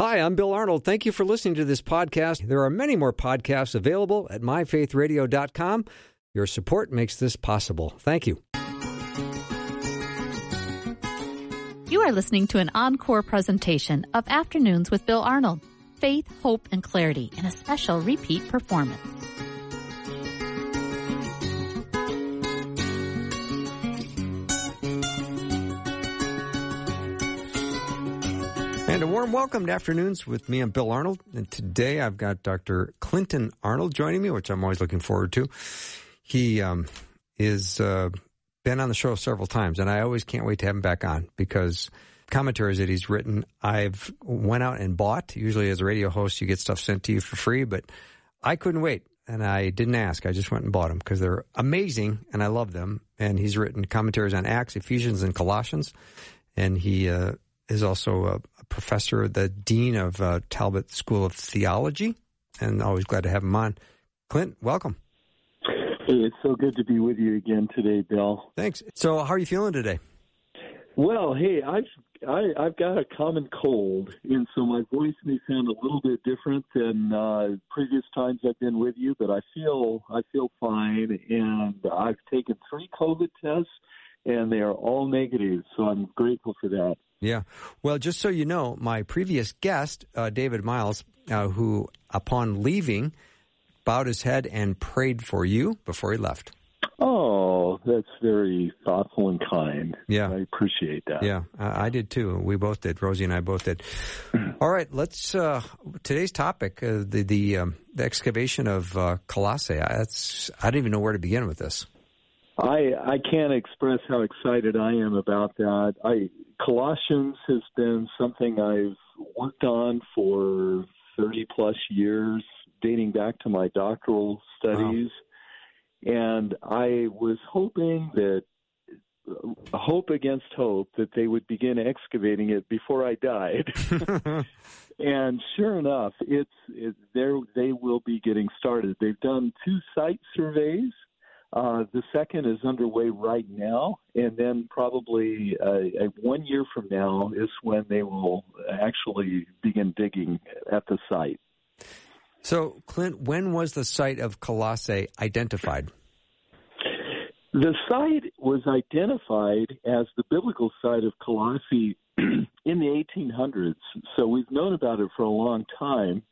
Hi, I'm Bill Arnold. Thank you for listening to this podcast. There are many more podcasts available at myfaithradio.com. Your support makes this possible. Thank you. You are listening to an encore presentation of Afternoons with Bill Arnold Faith, Hope, and Clarity in a special repeat performance. A warm welcome to Afternoons with me. I'm Bill Arnold. And today I've got Dr. Clinton Arnold joining me, which I'm always looking forward to. He um, is uh, been on the show several times, and I always can't wait to have him back on because commentaries that he's written, I've went out and bought. Usually, as a radio host, you get stuff sent to you for free, but I couldn't wait, and I didn't ask. I just went and bought them because they're amazing, and I love them. And he's written commentaries on Acts, Ephesians, and Colossians, and he uh, is also professor, the dean of uh, Talbot School of Theology, and always glad to have him on. Clint, welcome. Hey, it's so good to be with you again today, Bill. Thanks. So, how are you feeling today? Well, hey, I've I, I've got a common cold, and so my voice may sound a little bit different than uh, previous times I've been with you, but I feel I feel fine, and I've taken three COVID tests, and they are all negative, so I'm grateful for that. Yeah. Well, just so you know, my previous guest, uh, David Miles, uh, who upon leaving bowed his head and prayed for you before he left. Oh, that's very thoughtful and kind. Yeah. I appreciate that. Yeah, I did too. We both did. Rosie and I both did. All right, let's. Uh, today's topic: uh, the the, um, the excavation of uh, Colossae. That's. I don't even know where to begin with this. I I can't express how excited I am about that. I Colossians has been something I've worked on for thirty plus years, dating back to my doctoral studies. Wow. And I was hoping that hope against hope that they would begin excavating it before I died. and sure enough, it's it, there. They will be getting started. They've done two site surveys. Uh, the second is underway right now, and then probably uh, one year from now is when they will actually begin digging at the site. So, Clint, when was the site of Colossae identified? The site was identified as the biblical site of Colossae in the 1800s. So we've known about it for a long time,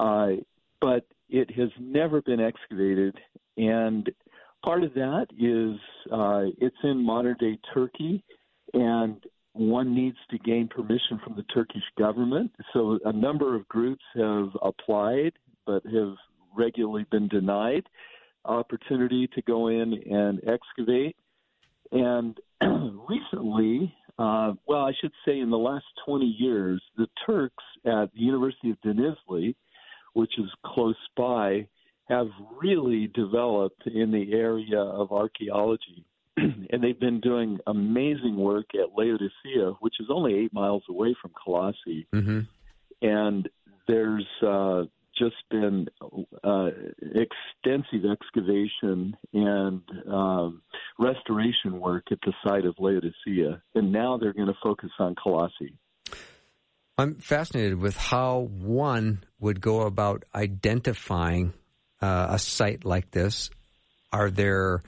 uh, but it has never been excavated. And part of that is uh, it's in modern day Turkey, and one needs to gain permission from the Turkish government. So a number of groups have applied, but have regularly been denied opportunity to go in and excavate. And recently, uh, well, I should say in the last 20 years, the Turks at the University of Denizli, which is close by, have really developed in the area of archaeology. and they've been doing amazing work at Laodicea, which is only eight miles away from Colossae. Mm-hmm. And there's uh, just been uh, extensive excavation and um, restoration work at the site of Laodicea, and now they're going to focus on Colossae. I'm fascinated with how one would go about identifying uh, a site like this. Are there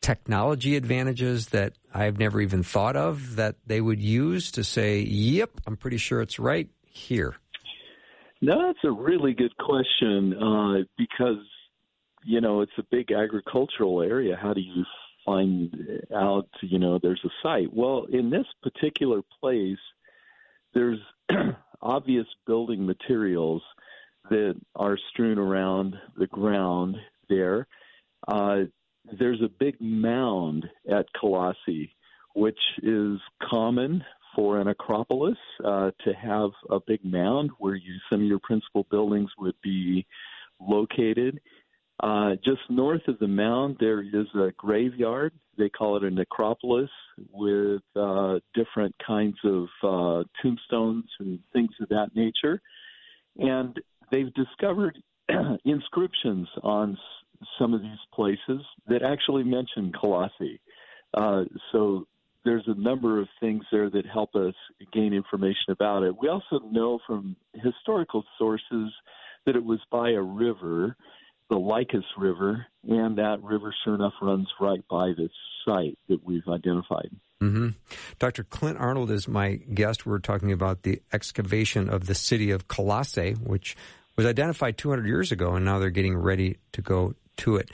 technology advantages that I've never even thought of that they would use to say, yep, I'm pretty sure it's right here? No, that's a really good question uh, because you know it's a big agricultural area. How do you find out? You know, there's a site. Well, in this particular place, there's obvious building materials that are strewn around the ground there. Uh, there's a big mound at Colossae, which is common for an acropolis uh, to have a big mound where you, some of your principal buildings would be located. Uh, just north of the mound, there is a graveyard. They call it a necropolis with uh, different kinds of uh, tombstones and things of that nature. And they've discovered inscriptions on some of these places that actually mention Colossae. Uh, so there's a number of things there that help us gain information about it. We also know from historical sources that it was by a river, the Lycus River, and that river sure enough runs right by this site that we've identified. Mm-hmm. Dr. Clint Arnold is my guest. We're talking about the excavation of the city of Colossae, which was identified 200 years ago, and now they're getting ready to go to it.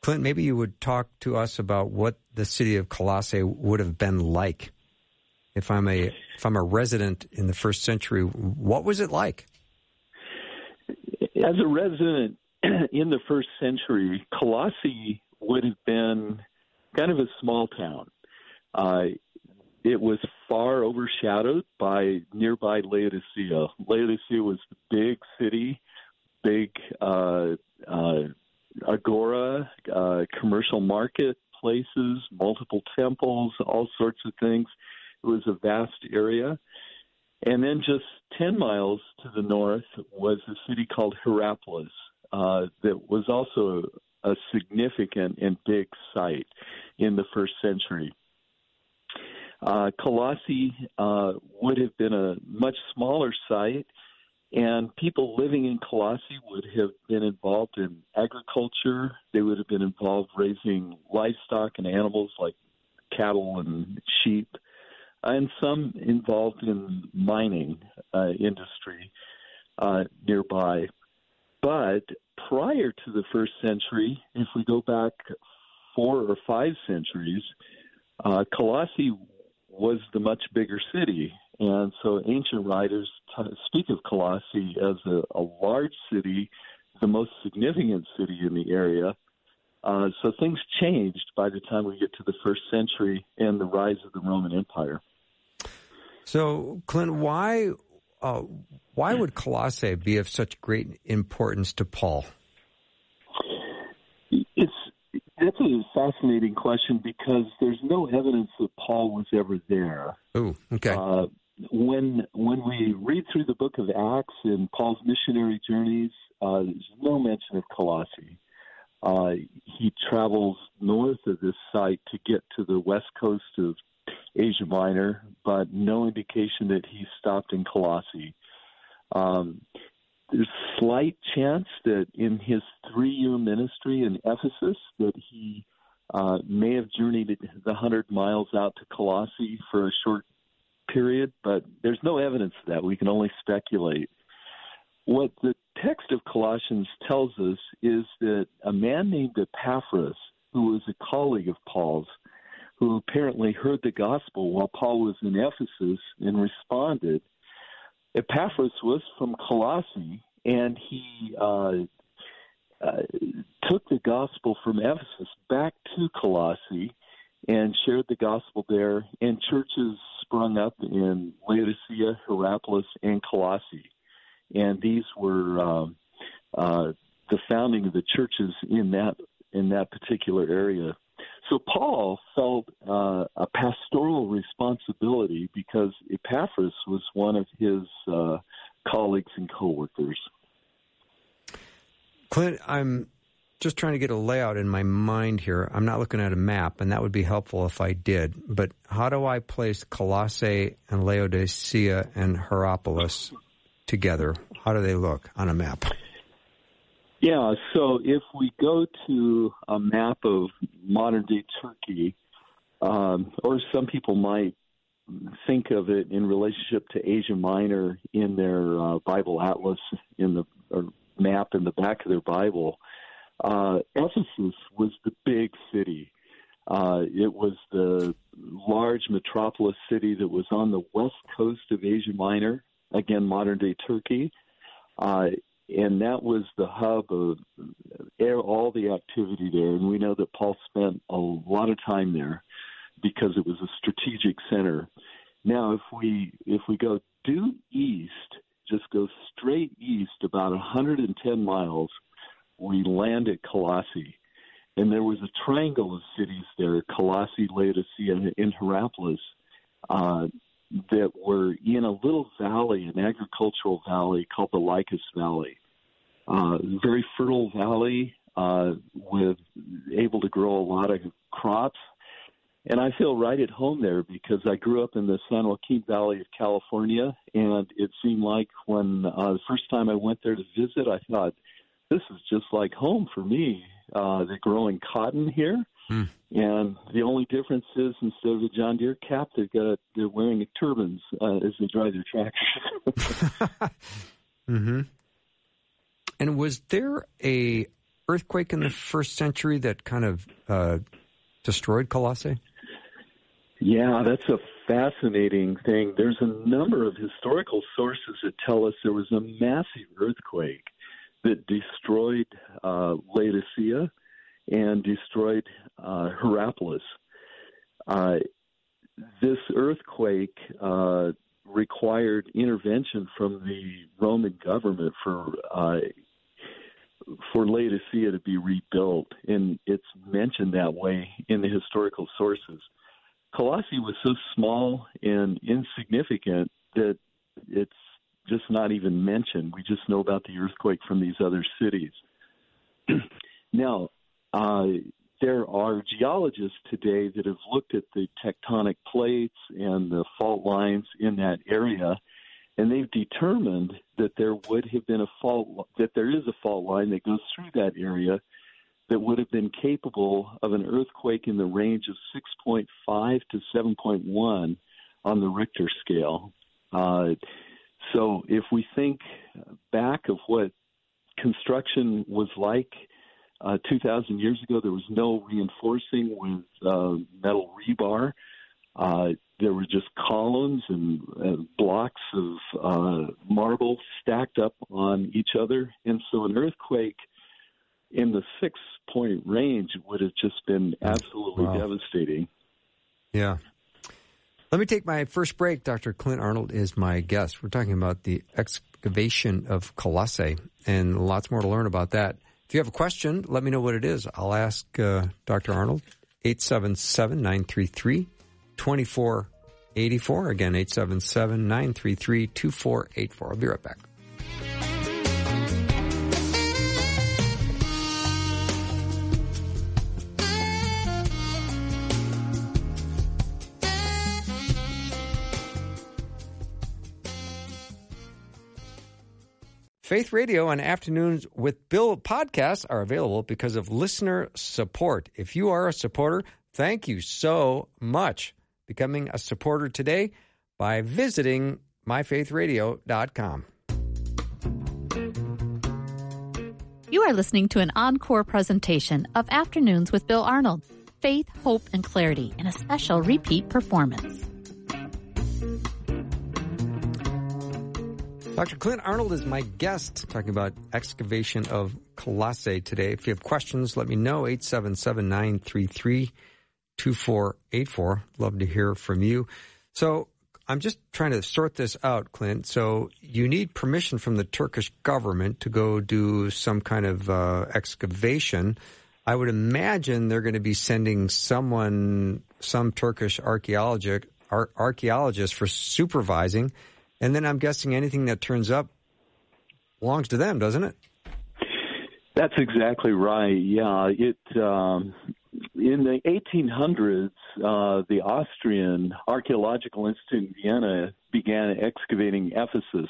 Clint, maybe you would talk to us about what the city of Colossae would have been like. If I'm a if I'm a resident in the first century, what was it like? As a resident in the first century, Colossae would have been kind of a small town. Uh, it was far overshadowed by nearby Laodicea. Laodicea was the big city, big uh, uh, agora, uh, commercial market places, multiple temples, all sorts of things. It was a vast area. And then just 10 miles to the north was a city called Hierapolis uh, that was also a significant and big site in the first century. Uh, Colossae uh, would have been a much smaller site, and people living in Colossi would have been involved in agriculture. They would have been involved raising livestock and animals like cattle and sheep, and some involved in mining uh, industry uh, nearby. But prior to the first century, if we go back four or five centuries, uh, Colossae was the much bigger city. And so ancient writers t- speak of Colossae as a, a large city, the most significant city in the area. Uh, so things changed by the time we get to the first century and the rise of the Roman Empire. So, Clint, why uh, why would Colossae be of such great importance to Paul? It's that's a fascinating question because there's no evidence that Paul was ever there. Oh, okay. Uh, when when we read through the book of Acts and Paul's missionary journeys, uh, there's no mention of Colossae. Uh, he travels north of this site to get to the west coast of Asia Minor, but no indication that he stopped in Colossae. Um, there's slight chance that in his three-year ministry in Ephesus that he uh, may have journeyed the hundred miles out to Colossae for a short period, but there's no evidence of that. We can only speculate. What the text of Colossians tells us is that a man named Epaphras, who was a colleague of Paul's, who apparently heard the gospel while Paul was in Ephesus and responded, Epaphras was from Colossae, and he uh, uh, took the gospel from Ephesus back to Colossae and shared the gospel there, and churches sprung up in Laodicea, Hierapolis, and Colossae. And these were um, uh, the founding of the churches in that in that particular area. So Paul felt uh, a pastoral responsibility because Epaphras was one of his uh, colleagues and coworkers. Clint, I'm just trying to get a layout in my mind here. I'm not looking at a map, and that would be helpful if I did. But how do I place Colossae and Laodicea and Hierapolis together? How do they look on a map? Yeah, so if we go to a map of modern day Turkey, um, or some people might think of it in relationship to Asia Minor in their uh, Bible Atlas in the map in the back of their Bible, uh, Ephesus was the big city. Uh, it was the large metropolis city that was on the west coast of Asia Minor, again, modern day Turkey. Uh, and that was the hub of all the activity there. And we know that Paul spent a lot of time there because it was a strategic center. Now, if we if we go due east, just go straight east about 110 miles, we land at Colossae. And there was a triangle of cities there, Colossae, Laodicea, and Hierapolis, uh, that were in a little valley, an agricultural valley called the Lycus Valley. Uh, very fertile valley uh, with able to grow a lot of crops. And I feel right at home there because I grew up in the San Joaquin Valley of California, and it seemed like when uh, the first time I went there to visit, I thought, this is just like home for me. Uh, they're growing cotton here, mm. and the only difference is instead of a John Deere cap, they've got they're wearing turbans uh, as they drive their tractors. mm-hmm. And was there a earthquake in the first century that kind of uh, destroyed Colossae? Yeah, that's a fascinating thing. There's a number of historical sources that tell us there was a massive earthquake that destroyed uh, Laodicea and destroyed uh, Hierapolis. Uh, this earthquake uh, required intervention from the Roman government for uh, for Laodicea to be rebuilt, and it's mentioned that way in the historical sources. Colossae was so small and insignificant that it's just not even mentioned. We just know about the earthquake from these other cities. now, uh, there are geologists today that have looked at the tectonic plates and the fault lines in that area, and they've determined that there would have been a fault, that there is a fault line that goes through that area that would have been capable of an earthquake in the range of 6.5 to 7.1 on the Richter scale. Uh, so if we think back of what construction was like uh, 2,000 years ago, there was no reinforcing with uh, metal rebar. Uh, there were just columns and uh, blocks of uh, marble stacked up on each other. And so an earthquake in the six point range would have just been absolutely wow. devastating. Yeah. Let me take my first break. Dr. Clint Arnold is my guest. We're talking about the excavation of Colossae and lots more to learn about that. If you have a question, let me know what it is. I'll ask uh, Dr. Arnold. 877 933 2484. Again, 877 933 2484. I'll be right back. Faith Radio and Afternoons with Bill podcasts are available because of listener support. If you are a supporter, thank you so much. Becoming a supporter today by visiting myfaithradio.com. You are listening to an encore presentation of Afternoons with Bill Arnold Faith, Hope, and Clarity in a special repeat performance. Dr. Clint Arnold is my guest talking about excavation of Colossae today. If you have questions, let me know. 877 933 2484. Love to hear from you. So I'm just trying to sort this out, Clint. So you need permission from the Turkish government to go do some kind of uh, excavation. I would imagine they're going to be sending someone, some Turkish archaeologist, ar- archaeologist for supervising. And then I'm guessing anything that turns up belongs to them, doesn't it? That's exactly right. Yeah, it um, in the 1800s, uh, the Austrian Archaeological Institute in Vienna began excavating Ephesus.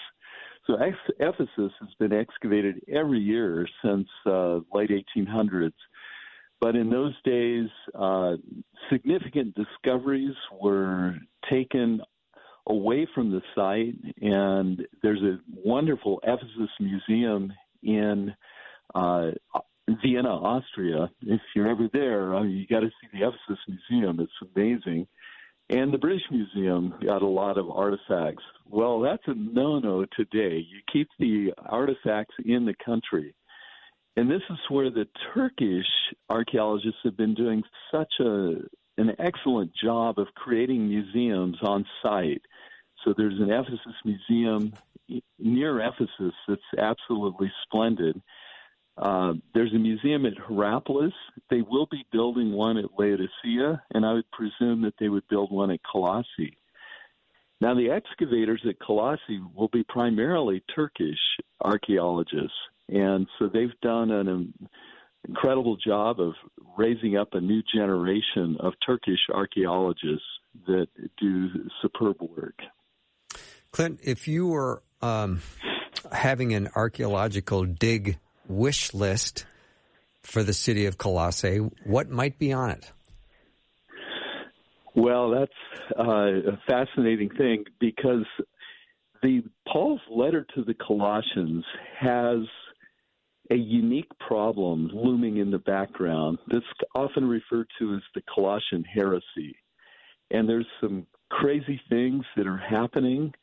So ex- Ephesus has been excavated every year since uh, late 1800s. But in those days, uh, significant discoveries were taken away from the site, and there's a wonderful Ephesus museum in uh, Vienna, Austria. If you're ever there, I mean, you got to see the Ephesus Museum. It's amazing. And the British Museum got a lot of artifacts. Well, that's a no-no today. You keep the artifacts in the country. And this is where the Turkish archaeologists have been doing such a an excellent job of creating museums on site. So there's an Ephesus museum near Ephesus that's absolutely splendid. Uh, there's a museum at Hierapolis. They will be building one at Laodicea, and I would presume that they would build one at Colossae. Now, the excavators at Colossae will be primarily Turkish archaeologists, and so they've done an incredible job of raising up a new generation of Turkish archaeologists that do superb work. Clint, if you were um, having an archaeological dig wish list for the city of Colossae, what might be on it? Well, that's uh, a fascinating thing because the Paul's letter to the Colossians has a unique problem looming in the background that's often referred to as the Colossian heresy. And there's some crazy things that are happening,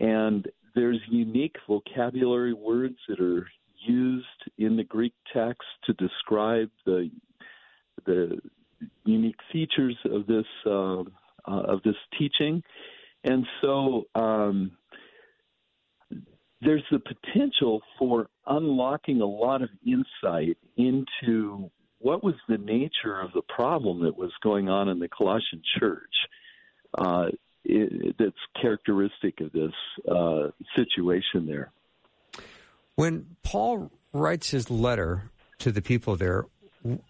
and there's unique vocabulary words that are used in the Greek text to describe the the unique features of this uh, uh, of this teaching, and so um, there's the potential for unlocking a lot of insight into what was the nature of the problem that was going on in the Colossian church. Uh, it, that's characteristic of this uh, situation there. When Paul writes his letter to the people there,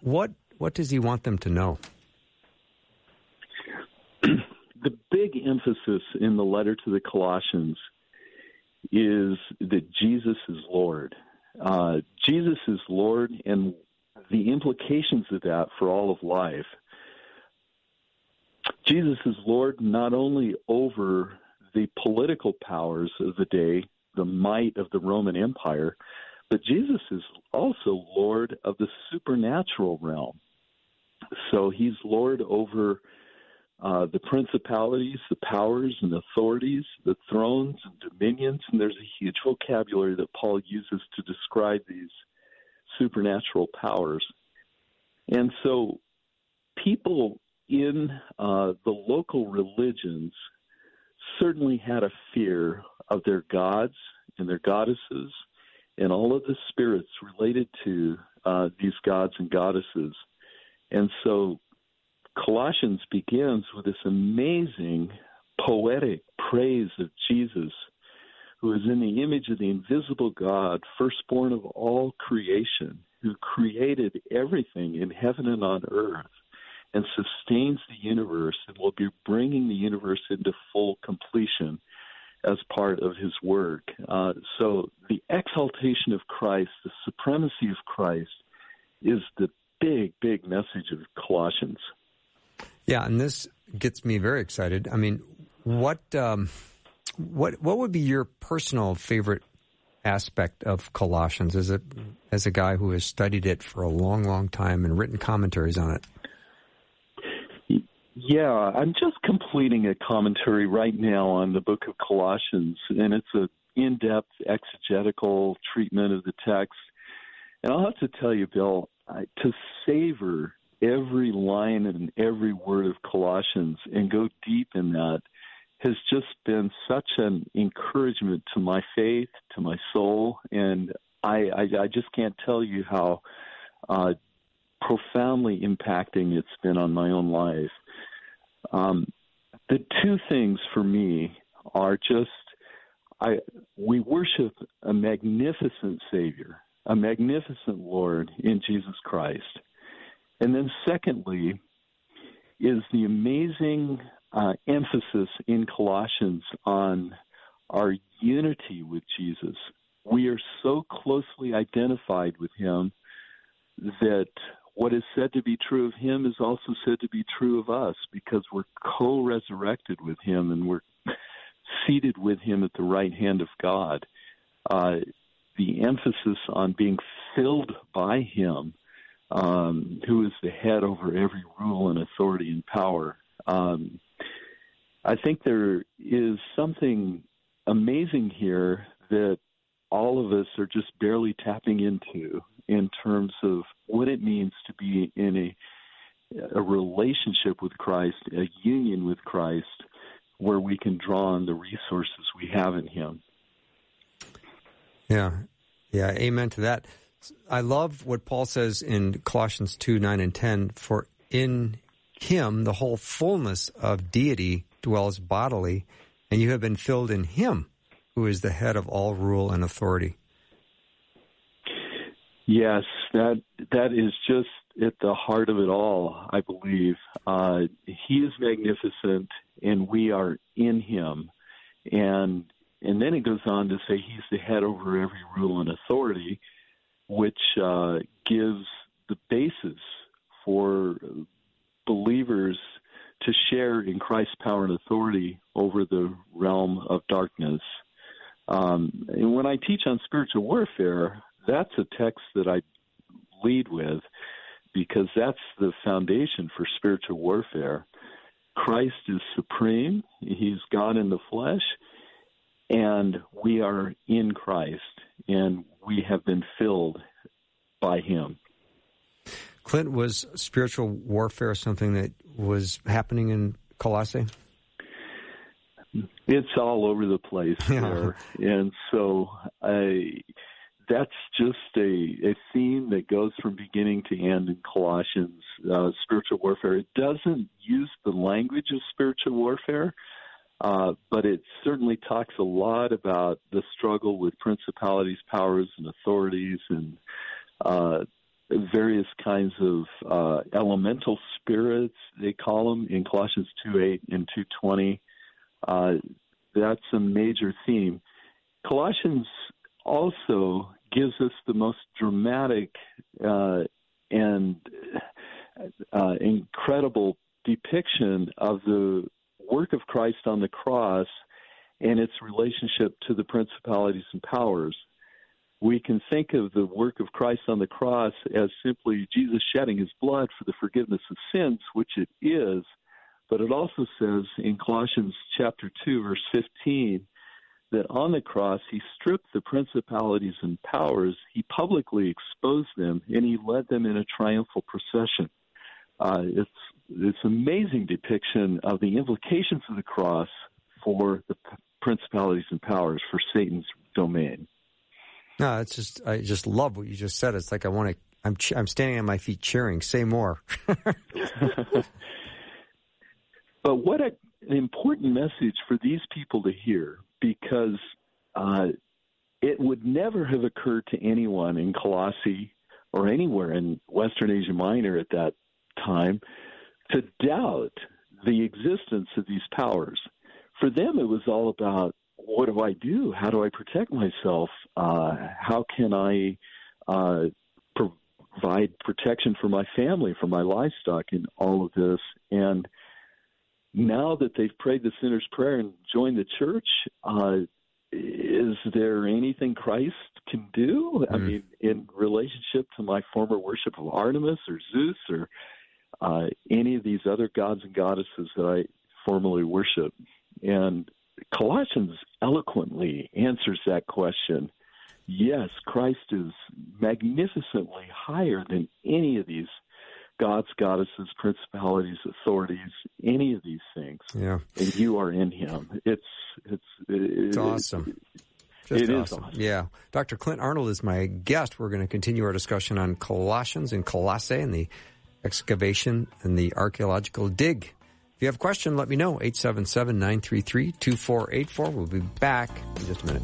what what does he want them to know? the big emphasis in the letter to the Colossians is that Jesus is Lord. Uh, Jesus is Lord, and the implications of that for all of life. Jesus is Lord not only over the political powers of the day, the might of the Roman Empire, but Jesus is also Lord of the supernatural realm. So he's Lord over uh, the principalities, the powers and authorities, the thrones and dominions, and there's a huge vocabulary that Paul uses to describe these supernatural powers. And so people in uh, the local religions certainly had a fear of their gods and their goddesses and all of the spirits related to uh, these gods and goddesses. And so Colossians begins with this amazing poetic praise of Jesus, who is in the image of the invisible God, firstborn of all creation, who created everything in heaven and on earth and sustains the universe and will be bringing the universe into full completion as part of his work. Uh, so the exaltation of Christ, the supremacy of Christ, is the big, big message of Colossians. Yeah, and this gets me very excited. I mean, what um, what what would be your personal favorite aspect of Colossians as a as a guy who has studied it for a long, long time and written commentaries on it? Yeah, I'm just completing a commentary right now on the book of Colossians, and it's a in-depth exegetical treatment of the text. And I'll have to tell you, Bill, I, to savor every line and every word of Colossians and go deep in that has just been such an encouragement to my faith, to my soul, and I, I, I just can't tell you how uh, profoundly impacting it's been on my own life. Um, the two things for me are just I we worship a magnificent Savior, a magnificent Lord in Jesus Christ. And then secondly is the amazing uh, emphasis in Colossians on our unity with Jesus. We are so closely identified with him that what is said to be true of him is also said to be true of us because we're co resurrected with him and we're seated with him at the right hand of God. Uh, the emphasis on being filled by him, um, who is the head over every rule and authority and power. Um, I think there is something amazing here that all of us are just barely tapping into in terms of what it means to be in a a relationship with Christ, a union with Christ, where we can draw on the resources we have in Him. Yeah, yeah, amen to that. I love what Paul says in Colossians 2 9 and 10 for in Him the whole fullness of deity dwells bodily, and you have been filled in Him who is the head of all rule and authority. Yes, that that is just at the heart of it all, I believe. Uh, he is magnificent, and we are in him. And and then it goes on to say he's the head over every rule and authority, which uh, gives the basis for believers to share in Christ's power and authority over the realm of darkness. Um, and when I teach on spiritual warfare, that's a text that I lead with because that's the foundation for spiritual warfare. Christ is supreme, He's God in the flesh, and we are in Christ, and we have been filled by Him. Clint, was spiritual warfare something that was happening in Colossae? It's all over the place yeah. there, and so I that's just a, a theme that goes from beginning to end in Colossians, uh, spiritual warfare. It doesn't use the language of spiritual warfare, uh, but it certainly talks a lot about the struggle with principalities, powers, and authorities, and uh, various kinds of uh, elemental spirits. They call them in Colossians two eight and two twenty. Uh, that's a major theme. Colossians also gives us the most dramatic uh, and uh, incredible depiction of the work of Christ on the cross and its relationship to the principalities and powers. We can think of the work of Christ on the cross as simply Jesus shedding his blood for the forgiveness of sins, which it is, but it also says in Colossians chapter 2 verse 15 that on the cross he stripped the principalities and powers, he publicly exposed them, and he led them in a triumphal procession. Uh, it's it's amazing depiction of the implications of the cross for the principalities and powers for Satan's domain. No, it's just I just love what you just said. It's like I want to. I'm I'm standing on my feet cheering. Say more. but what a, an important message for these people to hear because uh, it would never have occurred to anyone in Colossae or anywhere in Western Asia Minor at that time to doubt the existence of these powers. For them, it was all about what do I do? How do I protect myself? Uh, how can I uh, provide protection for my family, for my livestock, and all of this? And now that they've prayed the sinner's prayer and joined the church, uh, is there anything Christ can do? Mm. I mean, in relationship to my former worship of Artemis or Zeus or uh, any of these other gods and goddesses that I formerly worship? And Colossians eloquently answers that question. Yes, Christ is magnificently higher than any of these gods, goddesses, principalities, authorities, any of these things. Yeah. And you are in him. It's it's it's awesome. Just it awesome. Is awesome. Yeah. Dr. Clint Arnold is my guest. We're going to continue our discussion on Colossians and Colossae and the excavation and the archaeological dig. If you have a question, let me know. 877 933 2484. We'll be back in just a minute.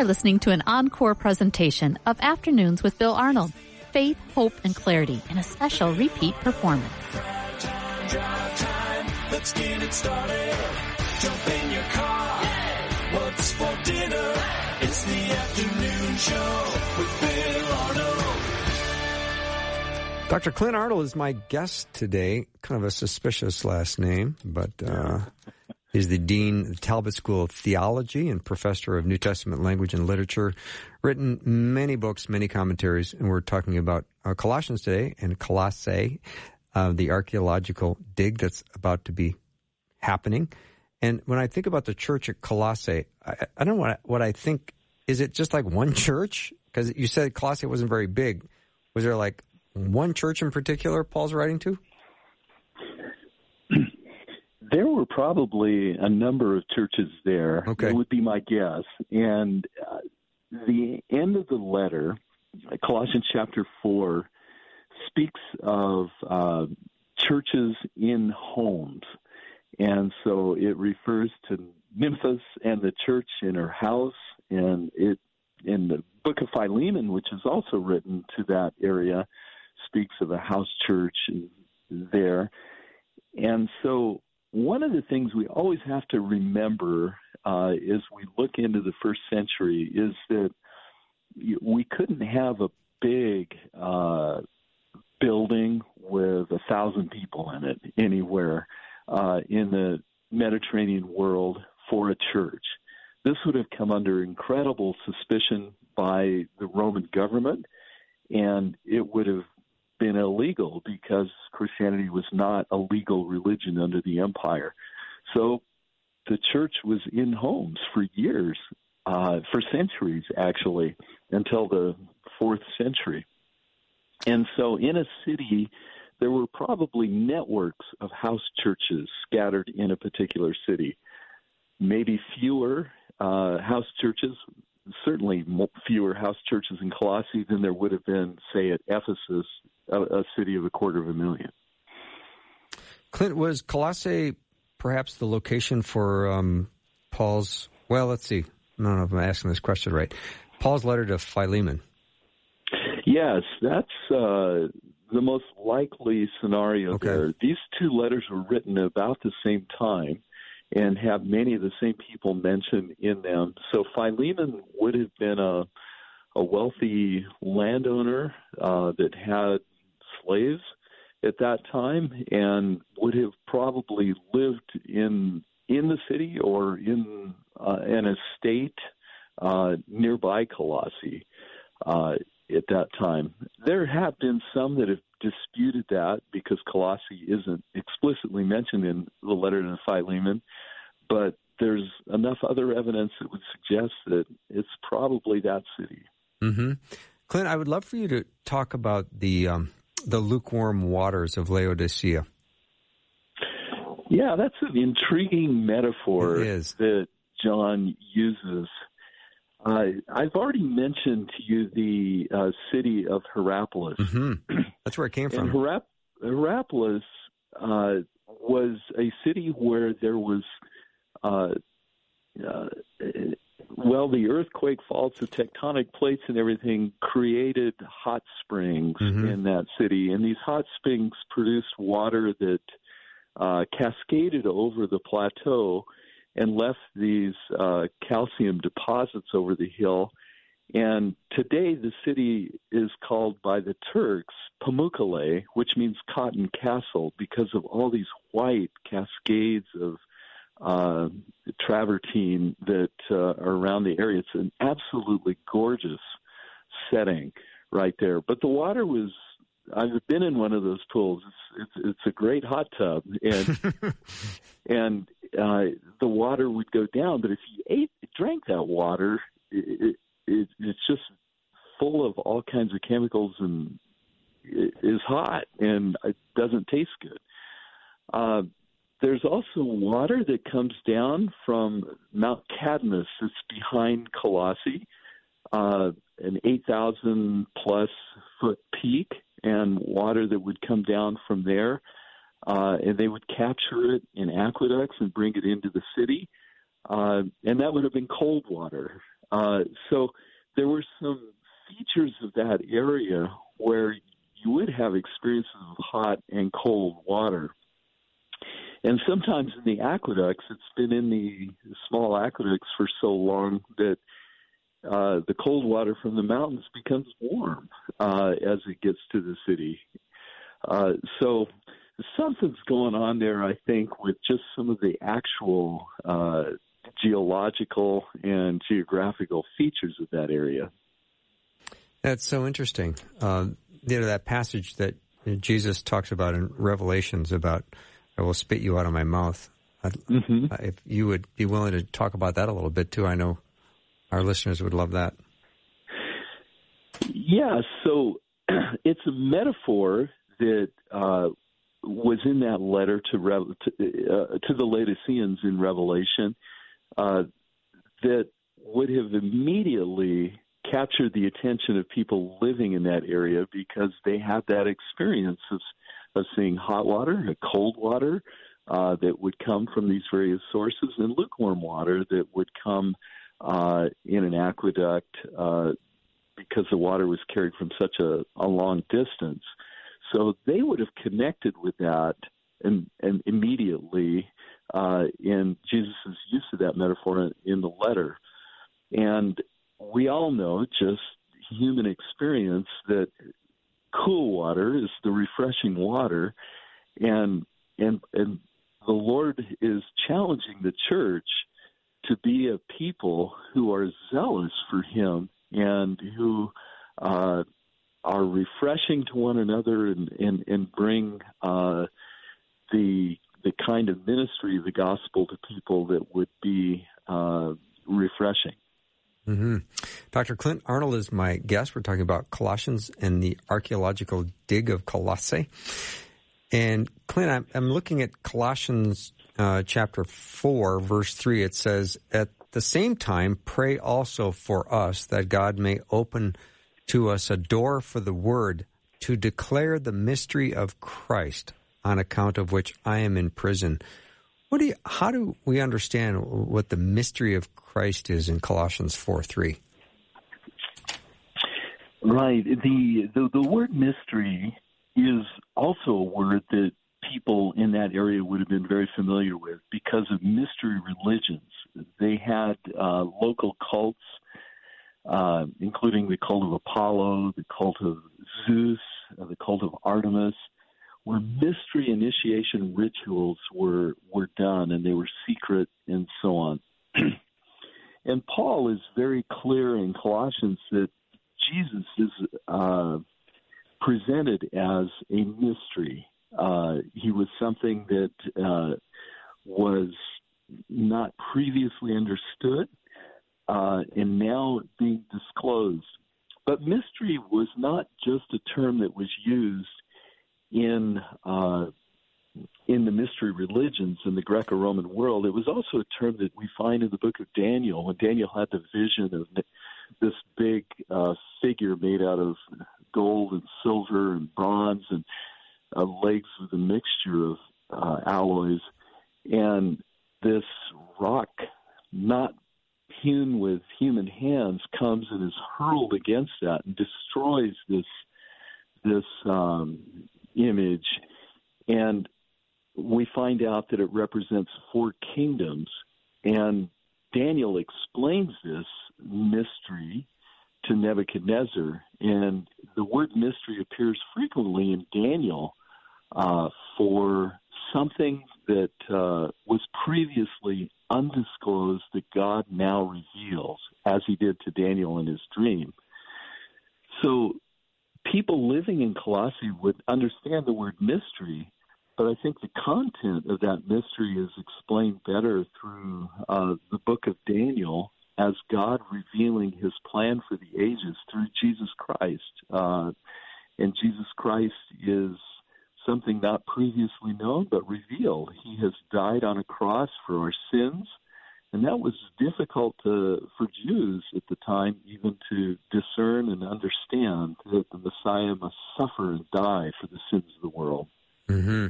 Are listening to an encore presentation of Afternoons with Bill Arnold. Faith, hope, and clarity in a special repeat performance. Let's get it started. Jump in your car. What's for dinner? It's the afternoon show with Bill Arnold. Dr. Clint Arnold is my guest today. Kind of a suspicious last name, but uh, is the Dean of the Talbot School of Theology and Professor of New Testament Language and Literature. Written many books, many commentaries, and we're talking about uh, Colossians today and Colossae, uh, the archaeological dig that's about to be happening. And when I think about the church at Colossae, I, I don't know what I, what I think. Is it just like one church? Because you said Colossae wasn't very big. Was there like one church in particular Paul's writing to? There were probably a number of churches there. Okay. It would be my guess. And uh, the end of the letter, Colossians chapter 4, speaks of uh, churches in homes. And so it refers to Nymphas and the church in her house. And it in the book of Philemon, which is also written to that area, speaks of a house church there. And so one of the things we always have to remember uh, as we look into the first century is that we couldn't have a big uh, building with a thousand people in it anywhere uh, in the Mediterranean world for a church. This would have come under incredible suspicion by the Roman government, and it would have been illegal because Christianity was not a legal religion under the empire. So the church was in homes for years, uh, for centuries actually, until the fourth century. And so in a city, there were probably networks of house churches scattered in a particular city. Maybe fewer uh, house churches, certainly fewer house churches in Colossae than there would have been, say, at Ephesus, a, a city of a quarter of a million. Clint, was Colossae perhaps the location for um, Paul's? Well, let's see. I don't know if I'm asking this question right. Paul's letter to Philemon. Yes, that's uh, the most likely scenario okay. there. These two letters were written about the same time and have many of the same people mentioned in them. So Philemon would have been a a wealthy landowner uh, that had slaves at that time and would have probably lived in in the city or in uh, an estate uh, nearby Colossae uh, at that time. There have been some that have disputed that because Colossi isn't explicitly mentioned in the letter to Philemon, but there's enough other evidence that would suggest that it's probably that city. Mm-hmm. Clint, I would love for you to talk about the um, the lukewarm waters of Laodicea. Yeah, that's an intriguing metaphor that John uses. Uh, I've already mentioned to you the uh, city of Hierapolis. Mm-hmm. That's where it came from. And Hierap- Hierapolis uh, was a city where there was, uh, uh, well, the earthquake faults, the tectonic plates, and everything created hot springs Mhm. in that city, and these hot springs produced water that uh, cascaded over the plateau and left these uh, calcium deposits over the hill. And today, the city is called by the Turks Pamukkale, which means cotton castle, because of all these white cascades of uh, travertine that uh, are around the area. It's an absolutely gorgeous setting right there. But the water was. I've been in one of those pools. It's it's, it's a great hot tub, and and uh, the water would go down. But if you ate, drank that water, it, it, it's just full of all kinds of chemicals and it is hot and it doesn't taste good. Uh, there's also water that comes down from Mount Cadmus that's behind Colossae, uh, an 8,000 plus foot peak, and water that would come down from there. Uh, and they would capture it in aqueducts and bring it into the city. Uh, and that would have been cold water. Uh, so there were some features of that area where you would have experiences of hot and cold water. And sometimes in the aqueducts, it's been in the small aqueducts for so long that uh, the cold water from the mountains becomes warm uh, as it gets to the city. Uh, so something's going on there, I think, with just some of the actual uh, geological and geographical features of that area. That's so interesting. Uh, you know that passage that Jesus talks about in Revelations about I will spit you out of my mouth. Mm-hmm. If you would be willing to talk about that a little bit too, I know our listeners would love that. Yeah, so it's a metaphor that uh, was in that letter to to, uh, to the Laodiceans in Revelation uh, that would have immediately captured the attention of people living in that area because they had that experience of, of seeing hot water, cold water uh, that would come from these various sources, and lukewarm water that would come uh, in an aqueduct uh, because the water was carried from such a, a long distance. So they would have connected with that and, and immediately uh, in Jesus' use of that metaphor in, in the letter. And we all know just human experience that cool water is the refreshing water and and and the Lord is challenging the church to be a people who are zealous for him and who uh, are refreshing to one another and and, and bring uh, the the kind of ministry of the gospel to people that would be uh, refreshing. Mm-hmm. Dr. Clint Arnold is my guest. We're talking about Colossians and the archaeological dig of Colossae. And Clint, I'm, I'm looking at Colossians uh, chapter 4, verse 3. It says, At the same time, pray also for us that God may open to us a door for the word to declare the mystery of Christ, on account of which I am in prison. What do you, how do we understand what the mystery of Christ is in Colossians 4 3? Right. The, the, the word mystery is also a word that people in that area would have been very familiar with because of mystery religions. They had uh, local cults, uh, including the cult of Apollo, the cult of Zeus, uh, the cult of Artemis, where mystery initiation rituals were were done and they were secret and so on. and Paul is very clear in Colossians that Jesus is uh, presented as a mystery. Uh, he was something that uh, was not previously understood uh, and now being disclosed. But mystery was not just a term that was used in uh, in the mystery religions in the Greco-Roman world. It was also a term that we find in the book of Daniel when Daniel had the vision of this big uh, figure made out of gold and silver and bronze and uh, legs with a mixture of uh, alloys, and this rock, not hewn with human hands, comes and is hurled against that and destroys this this um, image, and we find out that it represents four kingdoms, and Daniel explains this mystery to Nebuchadnezzar, and the word mystery appears frequently in Daniel uh, for something that uh, was previously undisclosed that God now reveals, as he did to Daniel in his dream. So people living in Colossae would understand the word mystery, but I think the content of that mystery is explained better through uh, the book of Daniel as God revealing his plan for the ages through Jesus Christ. Uh, and Jesus Christ is something not previously known but revealed. He has died on a cross for our sins and that was difficult to, for Jews at the time even to discern and understand that the Messiah must suffer and die for the sins of the world. Mm-hmm.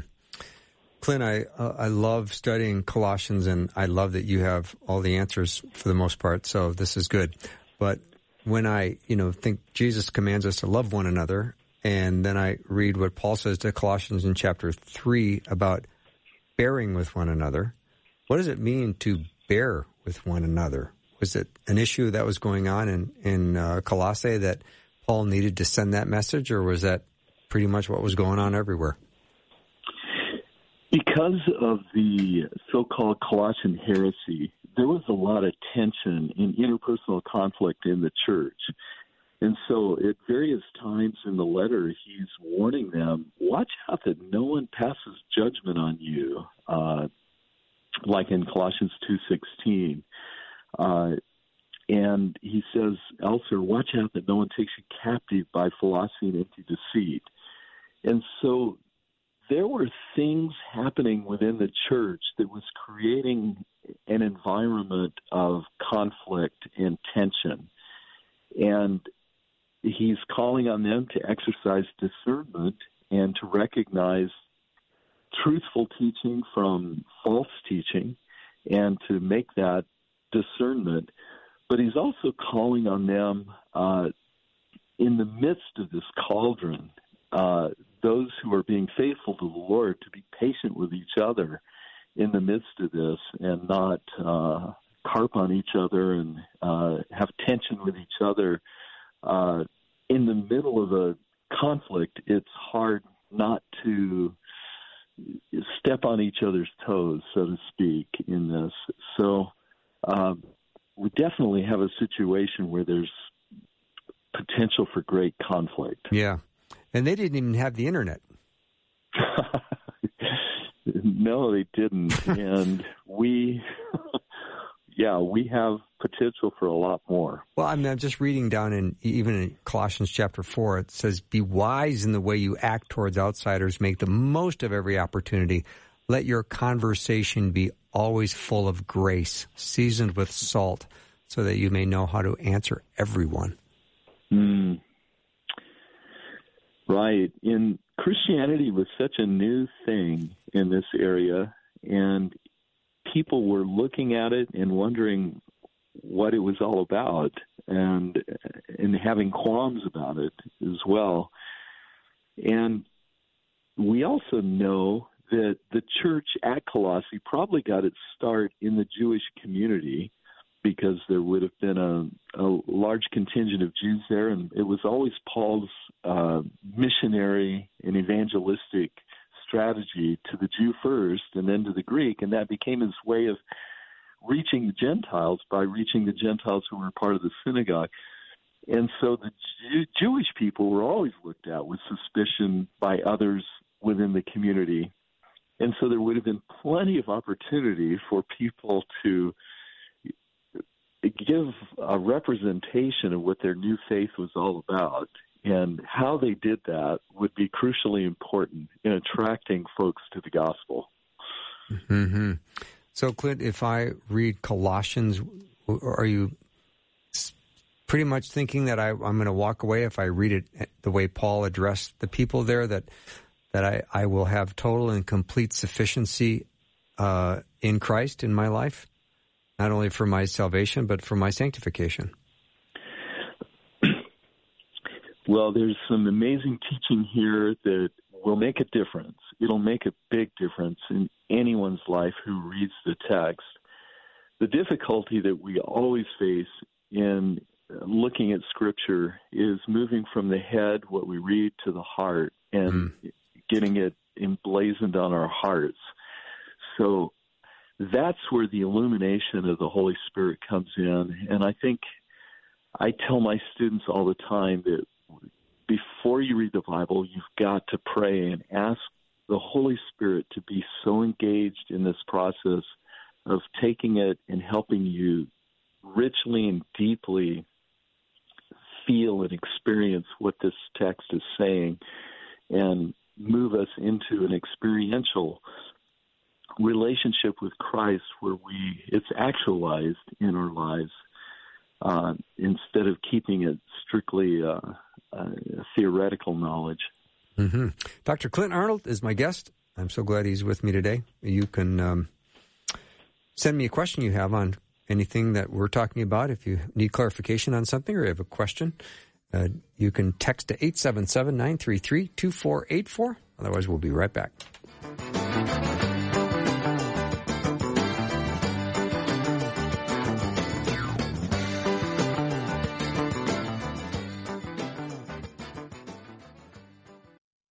Clint, I uh, I love studying Colossians, and I love that you have all the answers for the most part. So this is good. But when I you know think Jesus commands us to love one another, and then I read what Paul says to Colossians in chapter three about bearing with one another. What does it mean to bear with one another? Was it an issue that was going on in in uh, Colossae that Paul needed to send that message, or was that pretty much what was going on everywhere? Because of the so-called Colossian heresy, there was a lot of tension and interpersonal conflict in the church. And so, at various times in the letter, he's warning them: watch out that no one passes judgment on you. Uh, like in Colossians 2:16. Uh, and he says elsewhere, watch out that no one takes you captive by philosophy and empty deceit. And so there were things happening within the church that was creating an environment of conflict and tension. And he's calling on them to exercise discernment and to recognize truthful teaching from false teaching and to make that discernment. But he's also calling on them uh, in the midst of this cauldron, uh, those who are being faithful to the Lord to be patient with each other in the midst of this and not uh, carp on each other and uh, have tension with each other. Uh, in the middle of a conflict, it's hard not to step on each other's toes, so to speak, in this. So um, we definitely have a situation where there's potential for great conflict. Yeah. And they didn't even have the internet. no, they didn't. and we, yeah, we have potential for a lot more. Well, I mean, I'm just reading down in even in Colossians chapter 4, it says, Be wise in the way you act towards outsiders, make the most of every opportunity. Let your conversation be always full of grace, seasoned with salt, so that you may know how to answer everyone. Mm. Right. In Christianity was such a new thing in this area, and people were looking at it and wondering what it was all about, and and having qualms about it as well. And we also know that the church at Colossae probably got its start in the Jewish community because there would have been a, a large contingent of Jews there, and it was always Paul's uh, missionary and evangelistic strategy to the Jew first and then to the Greek, and that became his way of reaching the Gentiles by reaching the Gentiles who were part of the synagogue. And so the Jew- Jewish people were always looked at with suspicion by others within the community. And so there would have been plenty of opportunity for people to give a representation of what their new faith was all about. And how they did that would be crucially important in attracting folks to the gospel. Mm-hmm. So, Clint, if I read Colossians, are you pretty much thinking that I, am going to walk away if I read it the way Paul addressed the people there, that that I, I will have total and complete sufficiency uh, in Christ in my life? not only for my salvation, but for my sanctification? Well, there's some amazing teaching here that will make a difference. It'll make a big difference in anyone's life who reads the text. The difficulty that we always face in looking at Scripture is moving from the head, what we read, to the heart and mm. getting it emblazoned on our hearts. So that's where the illumination of the Holy Spirit comes in. And I think I tell my students all the time that before you read the Bible, you've got to pray and ask the Holy Spirit to be so engaged in this process of taking it and helping you richly and deeply feel and experience what this text is saying and move us into an experiential relationship with Christ where we it's actualized in our lives uh, instead of keeping it strictly uh, uh, theoretical knowledge. Mm-hmm. Dr. Clint Arnold is my guest. I'm so glad he's with me today. You can um, send me a question you have on anything that we're talking about. If you need clarification on something or you have a question, uh, you can text to 877 933 2484. Otherwise, we'll be right back.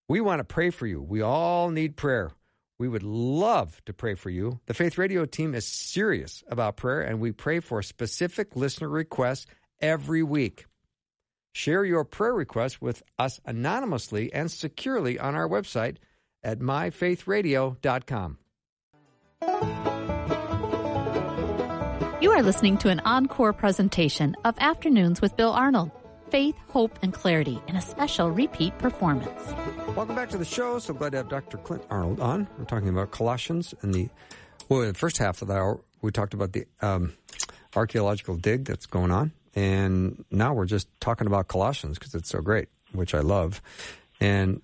We want to pray for you. We all need prayer. We would love to pray for you. The Faith Radio team is serious about prayer, and we pray for specific listener requests every week. Share your prayer requests with us anonymously and securely on our website at myfaithradio.com. You are listening to an encore presentation of Afternoons with Bill Arnold. Faith, hope, and clarity in a special repeat performance. Welcome back to the show. So glad to have Dr. Clint Arnold on. We're talking about Colossians and the well, the first half of the hour, we talked about the um, archaeological dig that's going on, and now we're just talking about Colossians because it's so great, which I love. And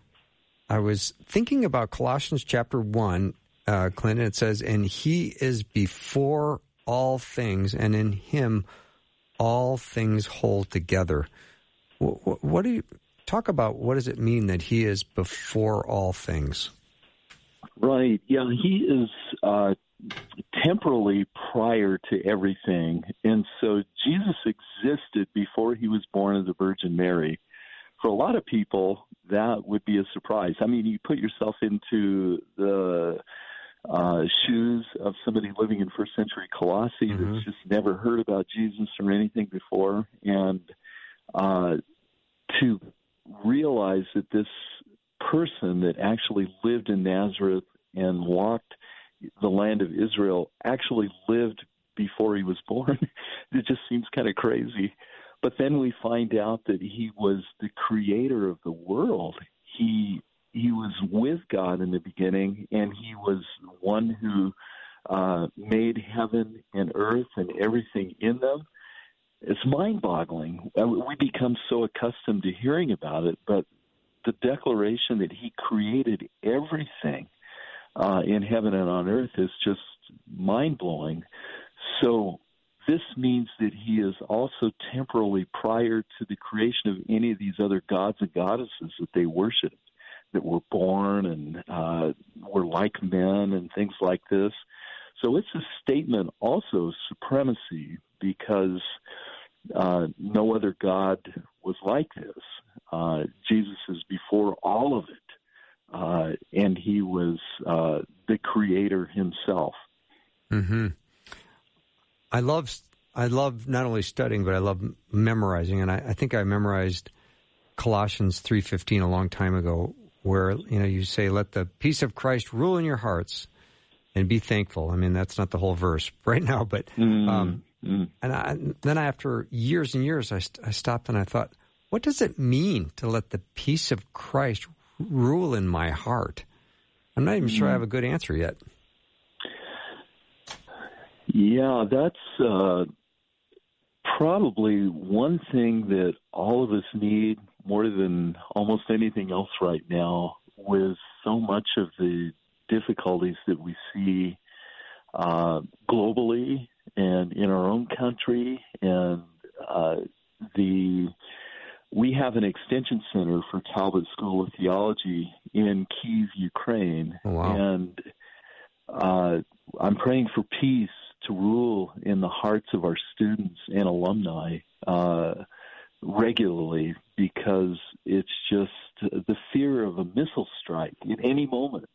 I was thinking about Colossians chapter one, uh, Clint. And it says, "And He is before all things, and in Him all things hold together." What, what do you? talk about what does it mean that he is before all things? Right. Yeah, he is uh, temporally prior to everything. And so Jesus existed before he was born of the Virgin Mary. For a lot of people, that would be a surprise. I mean, you put yourself into the uh, shoes of somebody living in first century Colossae mm-hmm. that's just never heard about Jesus or anything before. And uh, to realize that this person that actually lived in Nazareth and walked the land of Israel actually lived before he was born. it just seems kind of crazy. But then we find out that he was the creator of the world. He he was with God in the beginning, and he was one who uh, made heaven and earth and everything in them it's mind boggling. Uh, we become so accustomed to hearing about it, but the declaration that he created everything uh, in heaven and on earth is just mind blowing. So, this means that he is also temporally prior to the creation of any of these other gods and goddesses that they worship, that were born and uh, were like men and things like this. So it's a statement also of supremacy because uh, no other God was like this. Uh, Jesus is before all of it, uh, and he was uh, the creator himself. Hmm. I love I love not only studying, but I love memorizing, and I, I think I memorized Colossians three fifteen a long time ago, where you know you say, "Let the peace of Christ rule in your hearts." And be thankful. I mean, that's not the whole verse right now, but mm. um, Mm. And I, then after years and years, I, I stopped and I thought, what does it mean to let the peace of Christ rule in my heart? I'm not even mm. sure I have a good answer yet. Yeah, that's uh, probably one thing that all of us need more than almost anything else right now with so much of the difficulties that we see uh, globally and in our own country. And uh, the we have an extension center for Talbot School of Theology in Kiev, Ukraine, oh, wow. and uh, I'm praying for peace to rule in the hearts of our students and alumni uh, regularly because it's just the fear of a missile strike at any moment.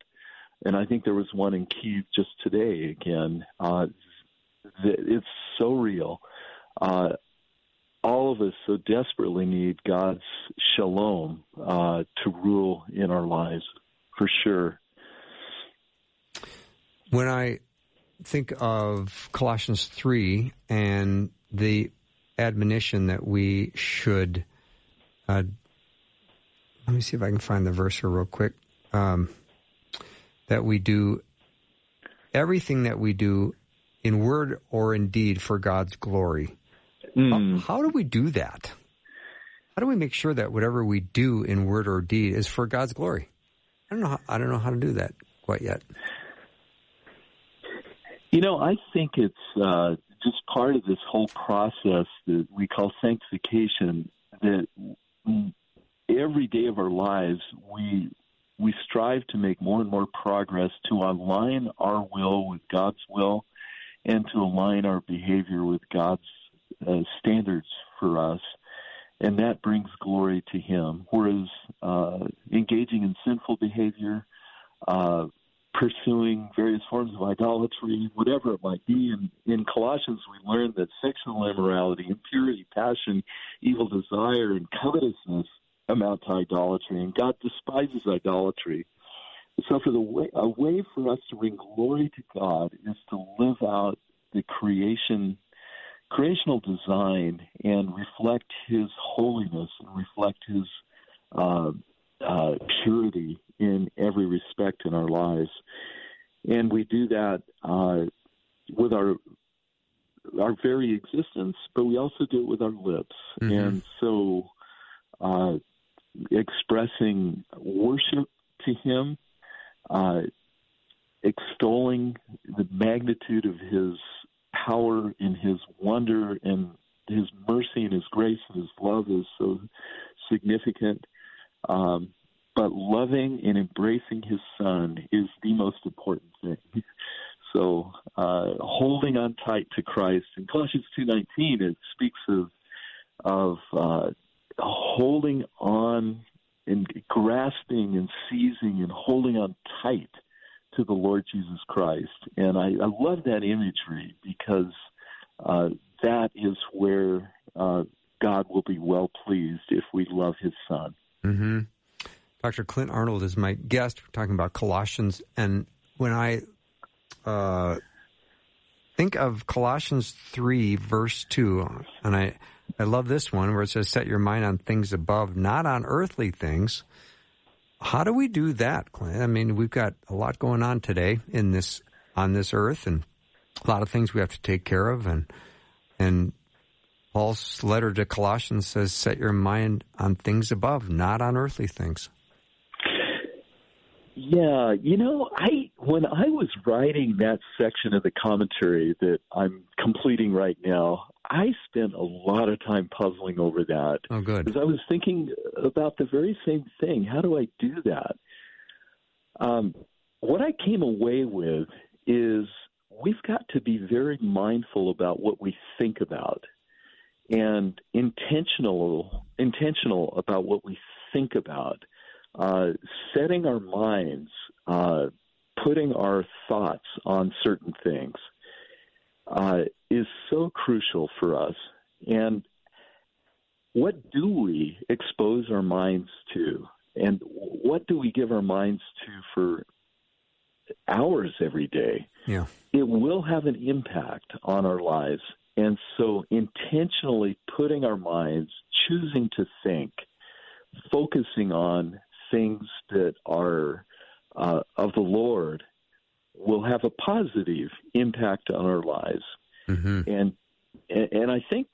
And I think there was one in Kiev just today again. Uh, it's so real. Uh, all of us so desperately need God's shalom uh, to rule in our lives, for sure. When I think of Colossians 3 and the admonition that we should, uh, let me see if I can find the verse here real quick, um, that we do everything that we do in word or in deed for God's glory. Mm. How, how do we do that? How do we make sure that whatever we do in word or deed is for God's glory? I don't know. How, I don't know how to do that quite yet. You know, I think it's uh, just part of this whole process that we call sanctification. That every day of our lives, we we strive to make more and more progress to align our will with God's will and to align our behavior with God's uh, standards for us. And that brings glory to Him. Whereas uh, engaging in sinful behavior, uh, pursuing various forms of idolatry, whatever it might be. In Colossians, we learn that sexual immorality, impurity, passion, evil desire, and covetousness amount to idolatry, and God despises idolatry. So, for the way, a way for us to bring glory to God is to live out the creation, creational design, and reflect His holiness and reflect His uh, uh, purity in every respect in our lives, and we do that uh, with our our very existence, but we also do it with our lips, Mhm. and so uh, expressing worship to Him, uh, extolling the magnitude of His power and His wonder and His mercy and His grace and His love is so significant. Um, but loving and embracing His Son is the most important thing. So uh, holding on tight to Christ in Colossians two nineteen, it speaks of of uh, holding on and grasping and seizing and holding on tight to the Lord Jesus Christ. And I, I love that imagery because uh, that is where uh, God will be well pleased if we love His Son. hmm Dr. Clint Arnold is my guest. We're talking about Colossians, and when I uh, think of Colossians three verse two, and I I love this one where it says, "Set your mind on things above, not on earthly things." How do we do that, Clint? I mean, we've got a lot going on today in this on this earth, and a lot of things we have to take care of, and and Paul's letter to Colossians says, "Set your mind on things above, not on earthly things." Yeah, you know, I when I was writing that section of the commentary that I'm completing right now, I spent a lot of time puzzling over that Oh, good. because I was thinking about the very same thing. How do I do that? Um, what I came away with is we've got to be very mindful about what we think about and intentional intentional about what we think about uh, setting our minds uh, putting our thoughts on certain things uh, is so crucial for us and what do we expose our minds to and what do we give our minds to for hours every day Yeah. it will have an impact on our lives. And so, intentionally putting our minds, choosing to think, focusing on things that are uh, of the Lord, will have a positive impact on our lives. hmm And and I think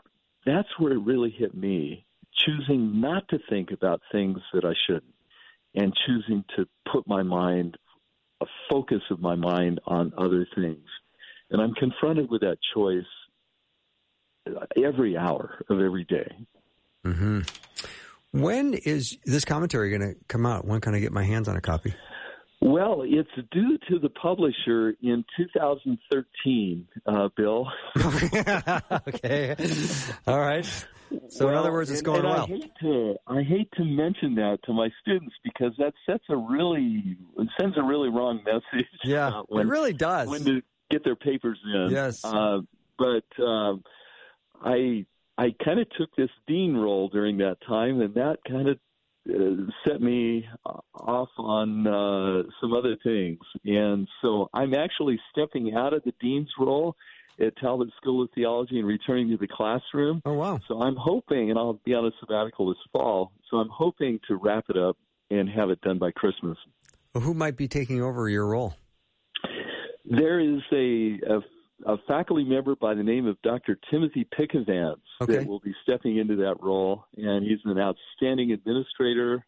that's where it really hit me, choosing not to think about things that I shouldn't, and choosing to put my mind, a focus of my mind on other things. And I'm confronted with that choice every hour of every day. hmm When is this commentary going to come out? When can I get my hands on a copy? Well, it's due to the publisher in 2013, uh, Bill. okay. All right. So, in other words, it's going and well. I hate to I hate to mention that to my students because that sets a really it sends a really wrong message. Yeah, uh, when it really does. when to get their papers in. Yes. Uh, but um, I I kind of took this dean role during that time, and that kind of set me off on uh, some other things. And so I'm actually stepping out of the dean's role at Talbot School of Theology and returning to the classroom. oh, wow. So I'm hoping, and I'll be on a sabbatical this fall. So I'm hoping to wrap it up and have it done by Christmas. Well, who might be taking over your role? There is a, a, a faculty member by the name of Dr. Timothy Pickavance Okay. that will be stepping into that role, and he's an outstanding administrator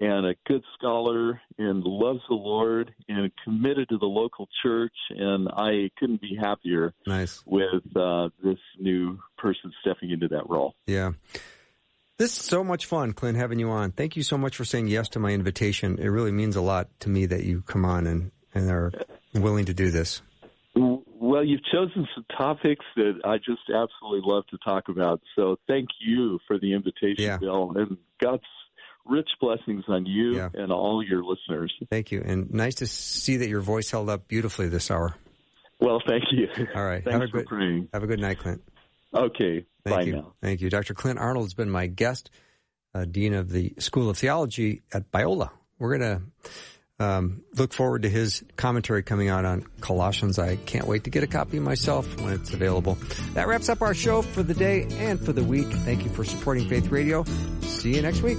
and a good scholar and loves the Lord and committed to the local church. And I couldn't be happier Nice. with uh, this new person stepping into that role. Yeah. This is so much fun, Clint, having you on. Thank you so much for saying yes to my invitation. It really means a lot to me that you come on and, and are willing to do this. Well, you've chosen some topics that I just absolutely love to talk about. So thank you for the invitation, Yeah. Bill, and God's rich blessings on you Yeah. and all your listeners. Thank you. And nice to see that your voice held up beautifully this hour. Well, thank you. All right. Thanks Have a for good- praying. Have a good night, Clint. Okay. Thank Bye you. now. Thank you. Dr. Clint Arnold has been my guest, uh, Dean of the School of Theology at Biola. We're going to um, look forward to his commentary coming out on Colossians. I can't wait to get a copy myself when it's available. That wraps up our show for the day and for the week. Thank you for supporting Faith Radio. See you next week.